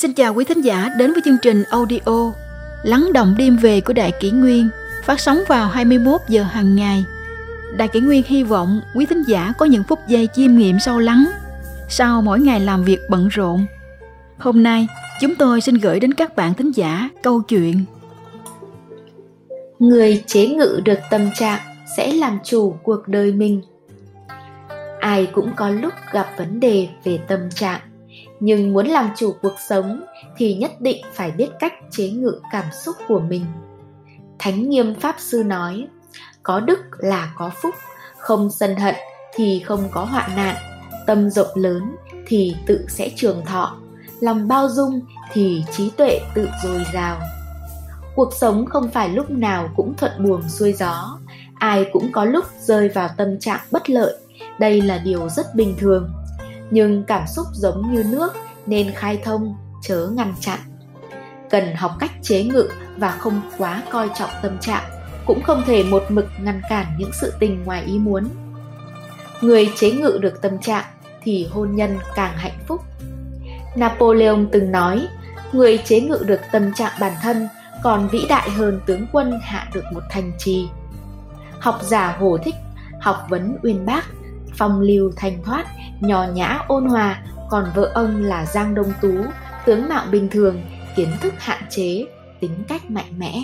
Xin chào quý thính giả đến với chương trình audio Lắng động đêm về của Đại Kỷ Nguyên phát sóng vào 21 giờ hàng ngày. Đại Kỷ Nguyên hy vọng quý thính giả có những phút giây chiêm nghiệm sâu lắng sau mỗi ngày làm việc bận rộn. Hôm nay, chúng tôi xin gửi đến các bạn thính giả câu chuyện Người chế ngự được tâm trạng sẽ làm chủ cuộc đời mình. Ai cũng có lúc gặp vấn đề về tâm trạng nhưng muốn làm chủ cuộc sống thì nhất định phải biết cách chế ngự cảm xúc của mình. Thánh nghiêm pháp sư nói, có đức là có phúc, không sân hận thì không có hoạn nạn, tâm rộng lớn thì tự sẽ trường thọ, lòng bao dung thì trí tuệ tự dồi dào. Cuộc sống không phải lúc nào cũng thuận buồm xuôi gió, ai cũng có lúc rơi vào tâm trạng bất lợi, đây là điều rất bình thường nhưng cảm xúc giống như nước nên khai thông, chớ ngăn chặn. Cần học cách chế ngự và không quá coi trọng tâm trạng, cũng không thể một mực ngăn cản những sự tình ngoài ý muốn. Người chế ngự được tâm trạng thì hôn nhân càng hạnh phúc. Napoleon từng nói, người chế ngự được tâm trạng bản thân còn vĩ đại hơn tướng quân hạ được một thành trì. Học giả hồ thích, học vấn uyên bác phong lưu thanh thoát, nhỏ nhã ôn hòa, còn vợ ông là giang đông tú, tướng mạo bình thường, kiến thức hạn chế, tính cách mạnh mẽ.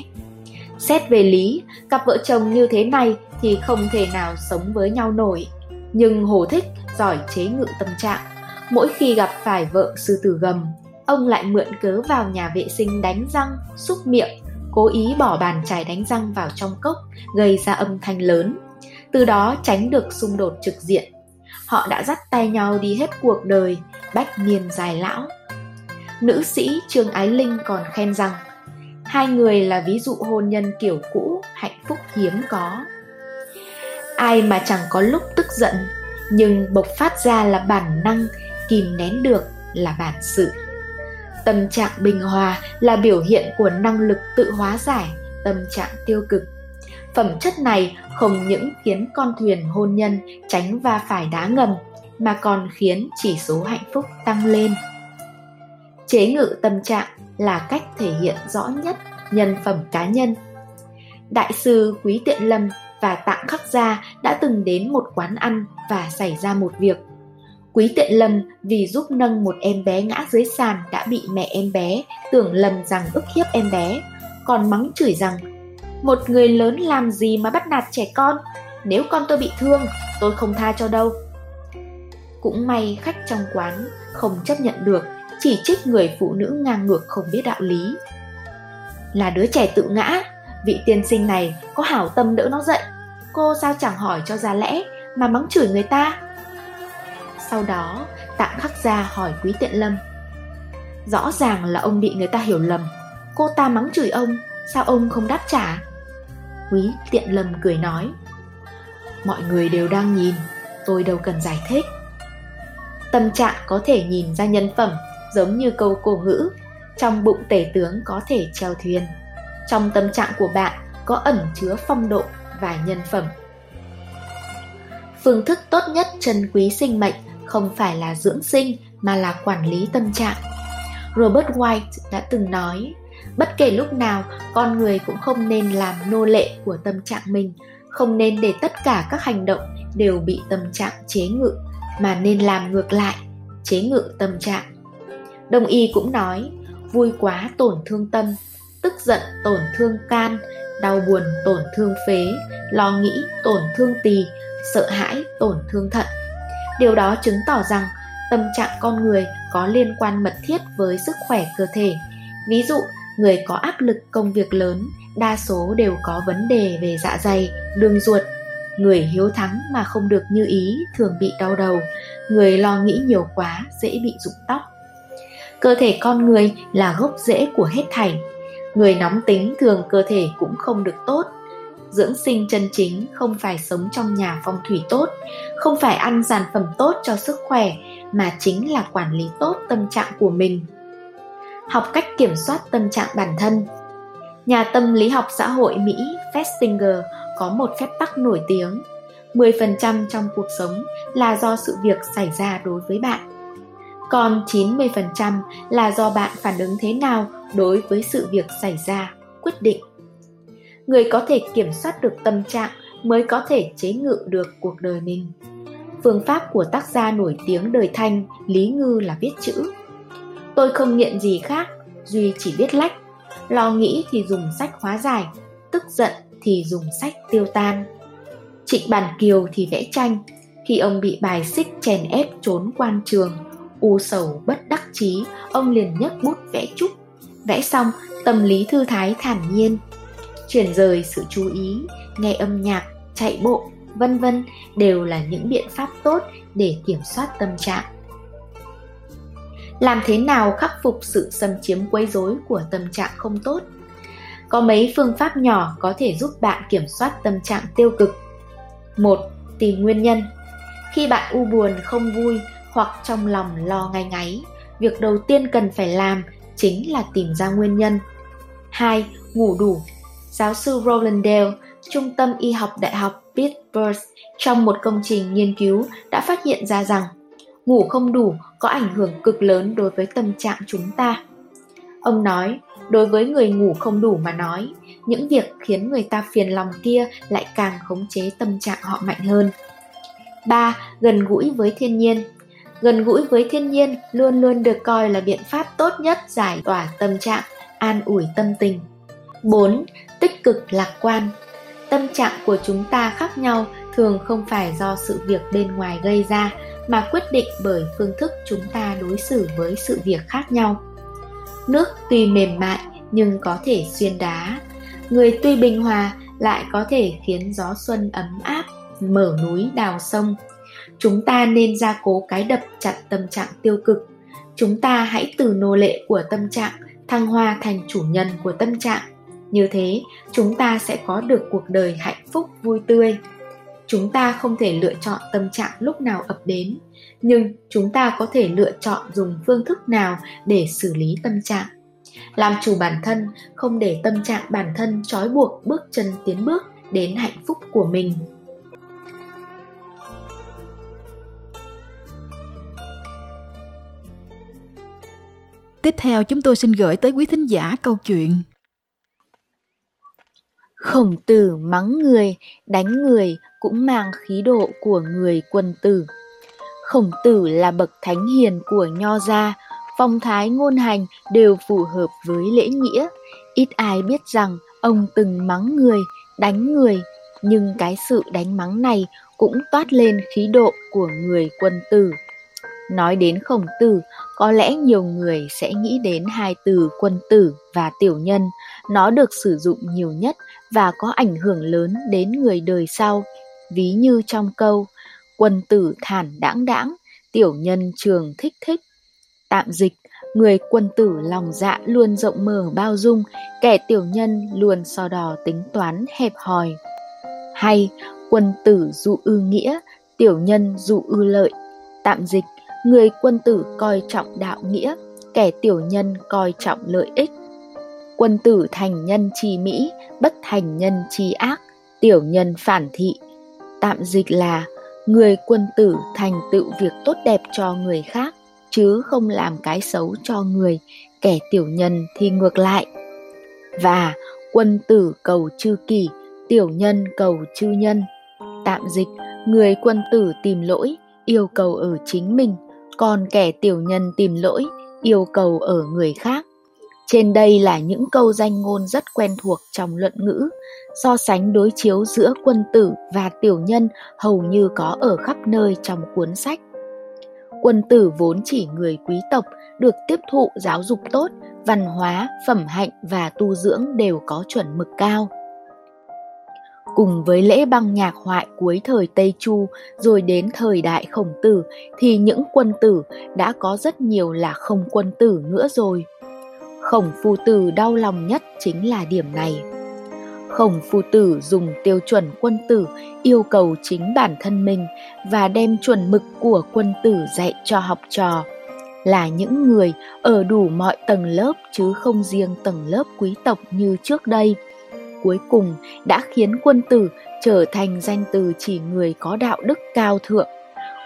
Xét về lý, cặp vợ chồng như thế này thì không thể nào sống với nhau nổi. Nhưng hồ thích giỏi chế ngự tâm trạng. Mỗi khi gặp phải vợ sư tử gầm, ông lại mượn cớ vào nhà vệ sinh đánh răng, xúc miệng, cố ý bỏ bàn chải đánh răng vào trong cốc, gây ra âm thanh lớn từ đó tránh được xung đột trực diện. Họ đã dắt tay nhau đi hết cuộc đời, bách niên dài lão. Nữ sĩ trương ái linh còn khen rằng, hai người là ví dụ hôn nhân kiểu cũ, hạnh phúc hiếm có. Ai mà chẳng có lúc tức giận, nhưng bộc phát ra là bản năng, kìm nén được là bản sự. Tâm trạng bình hòa là biểu hiện của năng lực tự hóa giải, tâm trạng tiêu cực phẩm chất này không những khiến con thuyền hôn nhân, tránh va phải đá ngầm, mà còn khiến chỉ số hạnh phúc tăng lên. Chế ngự tâm trạng là cách thể hiện rõ nhất nhân phẩm cá nhân. Đại sư quý tiện lâm và tạng khắc gia đã từng đến một quán ăn và xảy ra một việc. Quý tiện lâm vì giúp nâng một em bé ngã dưới sàn đã bị mẹ em bé tưởng lầm rằng ức hiếp em bé, còn mắng chửi rằng một người lớn làm gì mà bắt nạt trẻ con? Nếu con tôi bị thương, tôi không tha cho đâu. Cũng may khách trong quán không chấp nhận được, chỉ trích người phụ nữ ngang ngược không biết đạo lý. Là đứa trẻ tự ngã, vị tiên sinh này có hảo tâm đỡ nó dậy. Cô sao chẳng hỏi cho ra lẽ mà mắng chửi người ta? Sau đó tạm khắc ra hỏi quý tiện lâm. Rõ ràng là ông bị người ta hiểu lầm. Cô ta mắng chửi ông sao ông không đáp trả? Quý tiện lầm cười nói. Mọi người đều đang nhìn, tôi đâu cần giải thích. Tâm trạng có thể nhìn ra nhân phẩm, giống như câu cổ ngữ, trong bụng tể tướng có thể treo thuyền. Trong tâm trạng của bạn, có ẩn chứa phong độ và nhân phẩm. Phương thức tốt nhất trân quý sinh mệnh không phải là dưỡng sinh, mà là quản lý tâm trạng. Robert white đã từng nói bất kể lúc nào, con người cũng không nên làm nô lệ của tâm trạng mình, không nên để tất cả các hành động đều bị tâm trạng chế ngự, mà nên làm ngược lại, chế ngự tâm trạng. Đông y cũng nói, vui quá tổn thương tâm, tức giận tổn thương can, đau buồn tổn thương phế, lo nghĩ tổn thương tỳ, sợ hãi tổn thương thận. Điều đó chứng tỏ rằng tâm trạng con người có liên quan mật thiết với sức khỏe cơ thể. Ví dụ người có áp lực công việc lớn, đa số đều có vấn đề về dạ dày, đường ruột. Người hiếu thắng mà không được như ý thường bị đau đầu. Người lo nghĩ nhiều quá dễ bị rụng tóc. Cơ thể con người là gốc rễ của hết thảy. Người nóng tính thường cơ thể cũng không được tốt. Dưỡng sinh chân chính không phải sống trong nhà phong thủy tốt, không phải ăn sản phẩm tốt cho sức khỏe, mà chính là quản lý tốt tâm trạng của mình học cách kiểm soát tâm trạng bản thân nhà tâm lý học xã hội mỹ festinger có một phép tắc nổi tiếng 10% trong cuộc sống là do sự việc xảy ra đối với bạn còn 90% là do bạn phản ứng thế nào đối với sự việc xảy ra, quyết định. Người có thể kiểm soát được tâm trạng mới có thể chế ngự được cuộc đời mình. Phương pháp của tác gia nổi tiếng đời Thanh Lý Ngư là viết chữ. Tôi không nghiện gì khác, Duy chỉ biết lách. Lo nghĩ thì dùng sách hóa giải, tức giận thì dùng sách tiêu tan. Trịnh Bản Kiều thì vẽ tranh, khi ông bị bài xích chèn ép trốn quan trường, u sầu bất đắc chí, ông liền nhấc bút vẽ trúc. Vẽ xong, tâm lý thư thái thản nhiên. Chuyển rời sự chú ý, nghe âm nhạc, chạy bộ, vân vân đều là những biện pháp tốt để kiểm soát tâm trạng. Làm thế nào khắc phục sự xâm chiếm quấy rối của tâm trạng không tốt? Có mấy phương pháp nhỏ có thể giúp bạn kiểm soát tâm trạng tiêu cực. một Tìm nguyên nhân. Khi bạn u buồn, không vui hoặc trong lòng lo ngay ngáy, việc đầu tiên cần phải làm chính là tìm ra nguyên nhân. 2. Ngủ đủ. Giáo sư Roland Dale, Trung tâm Y học Đại học Pittsburgh trong một công trình nghiên cứu đã phát hiện ra rằng ngủ không đủ có ảnh hưởng cực lớn đối với tâm trạng chúng ta. Ông nói, đối với người ngủ không đủ mà nói, những việc khiến người ta phiền lòng kia lại càng khống chế tâm trạng họ mạnh hơn. 3. Gần gũi với thiên nhiên Gần gũi với thiên nhiên luôn luôn được coi là biện pháp tốt nhất giải tỏa tâm trạng, an ủi tâm tình. 4. Tích cực lạc quan Tâm trạng của chúng ta khác nhau thường không phải do sự việc bên ngoài gây ra mà quyết định bởi phương thức chúng ta đối xử với sự việc khác nhau. Nước tuy mềm mại nhưng có thể xuyên đá. Người tuy bình hòa lại có thể khiến gió xuân ấm áp, mở núi đào sông. Chúng ta nên ra cố cái đập chặt tâm trạng tiêu cực. Chúng ta hãy từ nô lệ của tâm trạng thăng hoa thành chủ nhân của tâm trạng như thế chúng ta sẽ có được cuộc đời hạnh phúc vui tươi chúng ta không thể lựa chọn tâm trạng lúc nào ập đến nhưng chúng ta có thể lựa chọn dùng phương thức nào để xử lý tâm trạng. Làm chủ bản thân không để tâm trạng bản thân trói buộc bước chân tiến bước đến hạnh phúc của mình. Tiếp theo chúng tôi xin gửi tới quý thính giả câu chuyện. Khổng tử mắng người, đánh người cũng mang khí độ của người quân tử. Khổng tử là bậc thánh hiền của nho gia, phong thái ngôn hành đều phù hợp với lễ nghĩa. Ít ai biết rằng ông từng mắng người, đánh người, nhưng cái sự đánh mắng này cũng toát lên khí độ của người quân tử. Nói đến khổng tử, có lẽ nhiều người sẽ nghĩ đến hai từ quân tử và tiểu nhân, nó được sử dụng nhiều nhất và có ảnh hưởng lớn đến người đời sau, ví như trong câu quân tử thản đãng đãng, tiểu nhân trường thích thích. Tạm dịch, người quân tử lòng dạ luôn rộng mở bao dung, kẻ tiểu nhân luôn so đò tính toán hẹp hòi. Hay quân tử dụ ư nghĩa, tiểu nhân dụ ư lợi. Tạm dịch, người quân tử coi trọng đạo nghĩa, kẻ tiểu nhân coi trọng lợi ích. Quân tử thành nhân trì mỹ, bất thành nhân trì ác, tiểu nhân phản thị. Tạm dịch là người quân tử thành tựu việc tốt đẹp cho người khác, chứ không làm cái xấu cho người, kẻ tiểu nhân thì ngược lại. Và quân tử cầu chư kỷ, tiểu nhân cầu chư nhân. Tạm dịch, người quân tử tìm lỗi, yêu cầu ở chính mình, còn kẻ tiểu nhân tìm lỗi, yêu cầu ở người khác. Trên đây là những câu danh ngôn rất quen thuộc trong luận ngữ, so sánh đối chiếu giữa quân tử và tiểu nhân hầu như có ở khắp nơi trong cuốn sách. Quân tử vốn chỉ người quý tộc, được tiếp thụ giáo dục tốt, văn hóa, phẩm hạnh và tu dưỡng đều có chuẩn mực cao. Cùng với lễ băng nhạc hoại cuối thời Tây Chu rồi đến thời đại khổng tử thì những quân tử đã có rất nhiều là không quân tử nữa rồi. Khổng phu tử đau lòng nhất chính là điểm này. Khổng phu tử dùng tiêu chuẩn quân tử yêu cầu chính bản thân mình và đem chuẩn mực của quân tử dạy cho học trò là những người ở đủ mọi tầng lớp chứ không riêng tầng lớp quý tộc như trước đây. Cuối cùng đã khiến quân tử trở thành danh từ chỉ người có đạo đức cao thượng.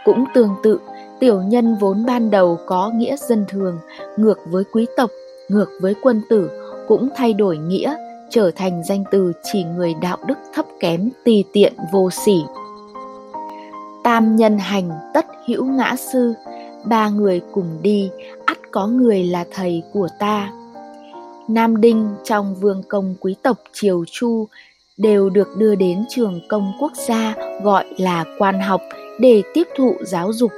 Cũng tương tự, tiểu nhân vốn ban đầu có nghĩa dân thường, ngược với quý tộc, ngược với quân tử, cũng thay đổi nghĩa, trở thành danh từ chỉ người đạo đức thấp kém, tì tiện, vô sỉ. Tam nhân hành tất hữu ngã sư, ba người cùng đi, ắt có người là thầy của ta. Nam Đinh trong vương công quý tộc Triều Chu đều được đưa đến trường công quốc gia gọi là quan học để tiếp thụ giáo dục.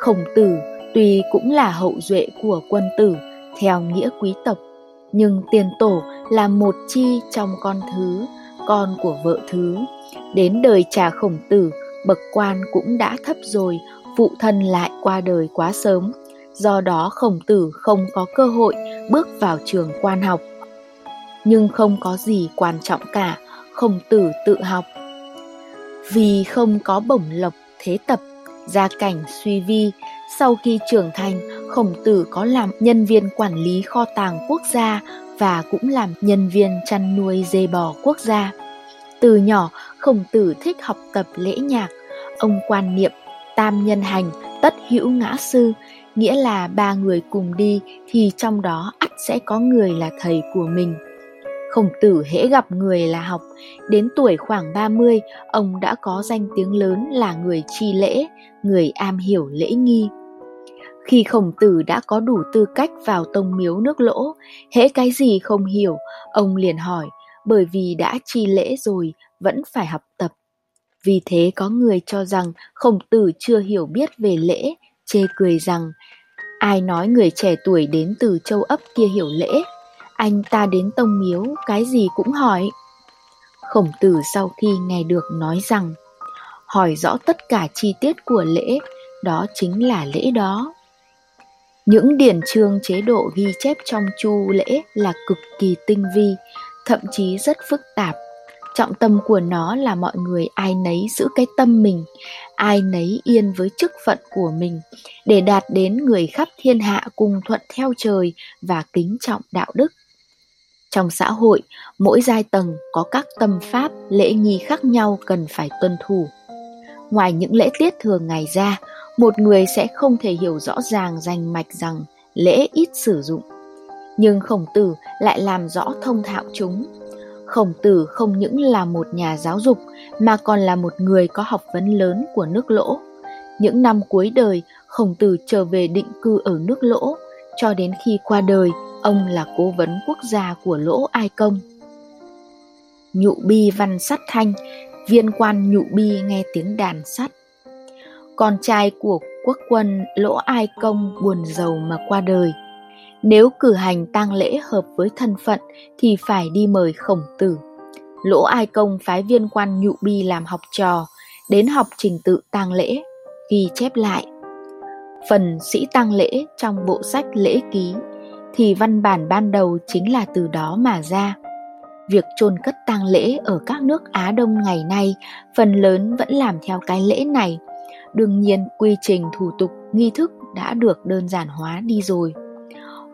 Khổng tử tuy cũng là hậu duệ của quân tử theo nghĩa quý tộc, nhưng tiền tổ là một chi trong con thứ, con của vợ thứ. Đến đời cha khổng tử, bậc quan cũng đã thấp rồi, phụ thân lại qua đời quá sớm. Do đó khổng tử không có cơ hội bước vào trường quan học. Nhưng không có gì quan trọng cả, khổng tử tự học. Vì không có bổng lộc thế tập, gia cảnh suy vi, sau khi trưởng thành, khổng tử có làm nhân viên quản lý kho tàng quốc gia và cũng làm nhân viên chăn nuôi dê bò quốc gia. Từ nhỏ, khổng tử thích học tập lễ nhạc. Ông quan niệm tam nhân hành, tất hữu ngã sư, nghĩa là ba người cùng đi thì trong đó ắt sẽ có người là thầy của mình. Khổng tử hễ gặp người là học, đến tuổi khoảng 30, ông đã có danh tiếng lớn là người chi lễ, người am hiểu lễ nghi. Khi khổng tử đã có đủ tư cách vào tông miếu nước lỗ, hễ cái gì không hiểu, ông liền hỏi, bởi vì đã chi lễ rồi, vẫn phải học tập. Vì thế có người cho rằng khổng tử chưa hiểu biết về lễ, chê cười rằng, ai nói người trẻ tuổi đến từ châu ấp kia hiểu lễ, anh ta đến tông miếu cái gì cũng hỏi. Khổng tử sau khi nghe được nói rằng, hỏi rõ tất cả chi tiết của lễ, đó chính là lễ đó. Những điển chương chế độ ghi chép trong chu lễ là cực kỳ tinh vi, thậm chí rất phức tạp. Trọng tâm của nó là mọi người ai nấy giữ cái tâm mình, ai nấy yên với chức phận của mình, để đạt đến người khắp thiên hạ cùng thuận theo trời và kính trọng đạo đức. Trong xã hội, mỗi giai tầng có các tâm pháp, lễ nghi khác nhau cần phải tuân thủ. Ngoài những lễ tiết thường ngày ra, một người sẽ không thể hiểu rõ ràng rành mạch rằng lễ ít sử dụng. Nhưng khổng tử lại làm rõ thông thạo chúng. Khổng tử không những là một nhà giáo dục mà còn là một người có học vấn lớn của nước lỗ. Những năm cuối đời, khổng tử trở về định cư ở nước lỗ, cho đến khi qua đời, ông là cố vấn quốc gia của lỗ Ai Công. Nhụ bi văn sắt thanh, viên quan nhụ bi nghe tiếng đàn sắt con trai của quốc quân Lỗ Ai Công buồn giàu mà qua đời. Nếu cử hành tang lễ hợp với thân phận thì phải đi mời khổng tử. Lỗ Ai Công phái viên quan nhụ bi làm học trò, đến học trình tự tang lễ, ghi chép lại. Phần sĩ tang lễ trong bộ sách lễ ký thì văn bản ban đầu chính là từ đó mà ra. Việc chôn cất tang lễ ở các nước Á Đông ngày nay phần lớn vẫn làm theo cái lễ này Đương nhiên quy trình thủ tục nghi thức đã được đơn giản hóa đi rồi.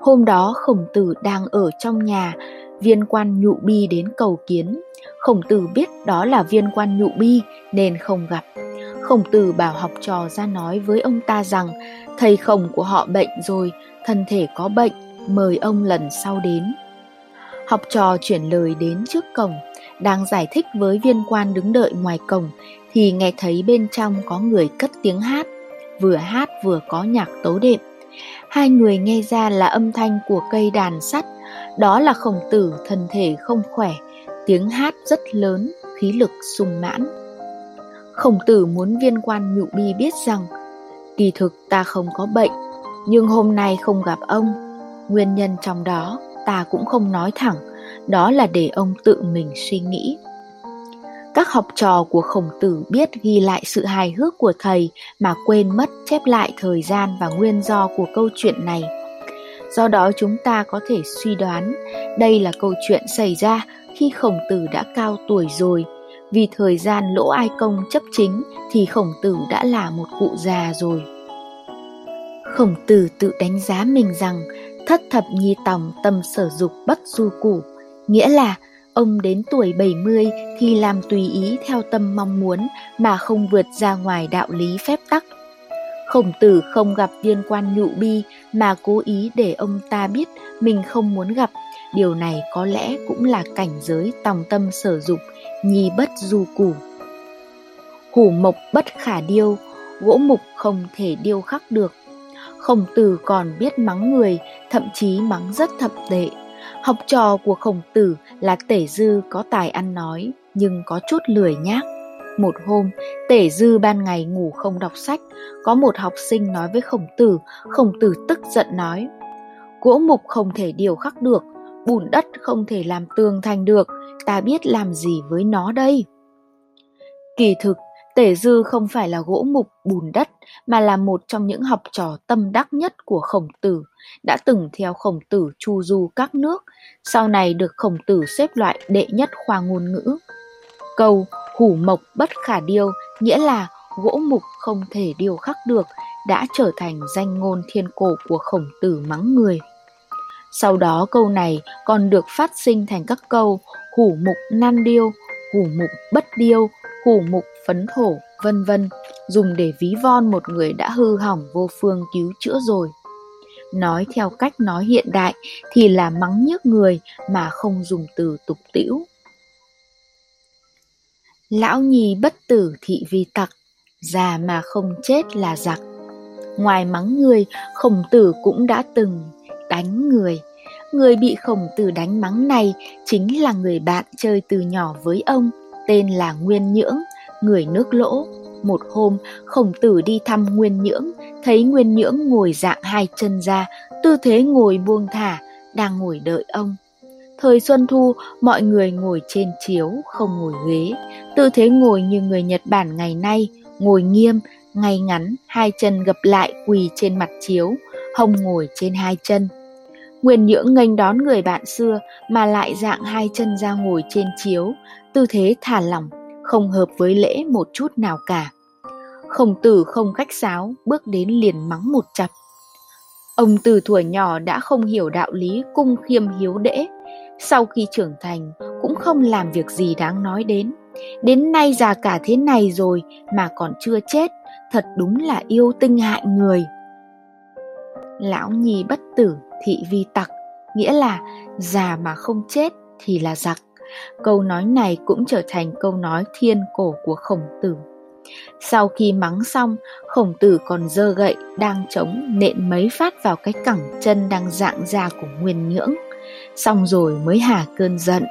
Hôm đó khổng tử đang ở trong nhà, viên quan nhụ bi đến cầu kiến. Khổng tử biết đó là viên quan nhụ bi nên không gặp. Khổng tử bảo học trò ra nói với ông ta rằng thầy khổng của họ bệnh rồi, thân thể có bệnh, mời ông lần sau đến. Học trò chuyển lời đến trước cổng, đang giải thích với viên quan đứng đợi ngoài cổng thì nghe thấy bên trong có người cất tiếng hát, vừa hát vừa có nhạc tấu đệm. Hai người nghe ra là âm thanh của cây đàn sắt, đó là khổng tử thân thể không khỏe, tiếng hát rất lớn, khí lực sung mãn. Khổng tử muốn viên quan nhụ bi biết rằng, kỳ thực ta không có bệnh, nhưng hôm nay không gặp ông, nguyên nhân trong đó ta cũng không nói thẳng, đó là để ông tự mình suy nghĩ. Các học trò của khổng tử biết ghi lại sự hài hước của thầy mà quên mất chép lại thời gian và nguyên do của câu chuyện này. Do đó chúng ta có thể suy đoán đây là câu chuyện xảy ra khi khổng tử đã cao tuổi rồi. Vì thời gian lỗ ai công chấp chính thì khổng tử đã là một cụ già rồi. Khổng tử tự đánh giá mình rằng thất thập nhi tòng tâm sở dục bất du củ, nghĩa là Ông đến tuổi 70 thì làm tùy ý theo tâm mong muốn mà không vượt ra ngoài đạo lý phép tắc. Khổng tử không gặp viên quan nhụ bi mà cố ý để ông ta biết mình không muốn gặp. Điều này có lẽ cũng là cảnh giới tòng tâm sở dục, nhi bất du củ. Hủ mộc bất khả điêu, gỗ mục không thể điêu khắc được. Khổng tử còn biết mắng người, thậm chí mắng rất thập tệ. Học trò của khổng tử là tể dư có tài ăn nói, nhưng có chút lười nhác. Một hôm, tể dư ban ngày ngủ không đọc sách, có một học sinh nói với khổng tử, khổng tử tức giận nói, gỗ mục không thể điều khắc được, bùn đất không thể làm tường thành được, ta biết làm gì với nó đây? Kỳ thực, Tể Dư không phải là gỗ mục bùn đất mà là một trong những học trò tâm đắc nhất của khổng tử, đã từng theo khổng tử chu du các nước, sau này được khổng tử xếp loại đệ nhất khoa ngôn ngữ. Câu hủ mộc bất khả điêu nghĩa là gỗ mục không thể điêu khắc được đã trở thành danh ngôn thiên cổ của khổng tử mắng người. Sau đó câu này còn được phát sinh thành các câu hủ mục nan điêu, hủ mục bất điêu, hủ mục phấn thổ, vân vân, dùng để ví von một người đã hư hỏng vô phương cứu chữa rồi. Nói theo cách nói hiện đại thì là mắng nhức người mà không dùng từ tục tĩu. Lão nhì bất tử thị vi tặc, già mà không chết là giặc. Ngoài mắng người, khổng tử cũng đã từng đánh người. Người bị khổng tử đánh mắng này chính là người bạn chơi từ nhỏ với ông, tên là Nguyên Nhưỡng, người nước lỗ. Một hôm, khổng tử đi thăm Nguyên Nhưỡng, thấy Nguyên Nhưỡng ngồi dạng hai chân ra, tư thế ngồi buông thả, đang ngồi đợi ông. Thời Xuân Thu, mọi người ngồi trên chiếu, không ngồi ghế. Tư thế ngồi như người Nhật Bản ngày nay, ngồi nghiêm, ngay ngắn, hai chân gập lại quỳ trên mặt chiếu, hông ngồi trên hai chân. Nguyên Nhưỡng nghênh đón người bạn xưa mà lại dạng hai chân ra ngồi trên chiếu, tư thế thả lỏng, không hợp với lễ một chút nào cả. Khổng tử không khách sáo, bước đến liền mắng một chập. Ông từ thuở nhỏ đã không hiểu đạo lý cung khiêm hiếu đễ, sau khi trưởng thành cũng không làm việc gì đáng nói đến. Đến nay già cả thế này rồi mà còn chưa chết, thật đúng là yêu tinh hại người. Lão nhi bất tử thị vi tặc, nghĩa là già mà không chết thì là giặc. Câu nói này cũng trở thành câu nói thiên cổ của khổng tử. Sau khi mắng xong, khổng tử còn dơ gậy đang chống nện mấy phát vào cái cẳng chân đang dạng ra của nguyên nhưỡng. Xong rồi mới hả cơn giận.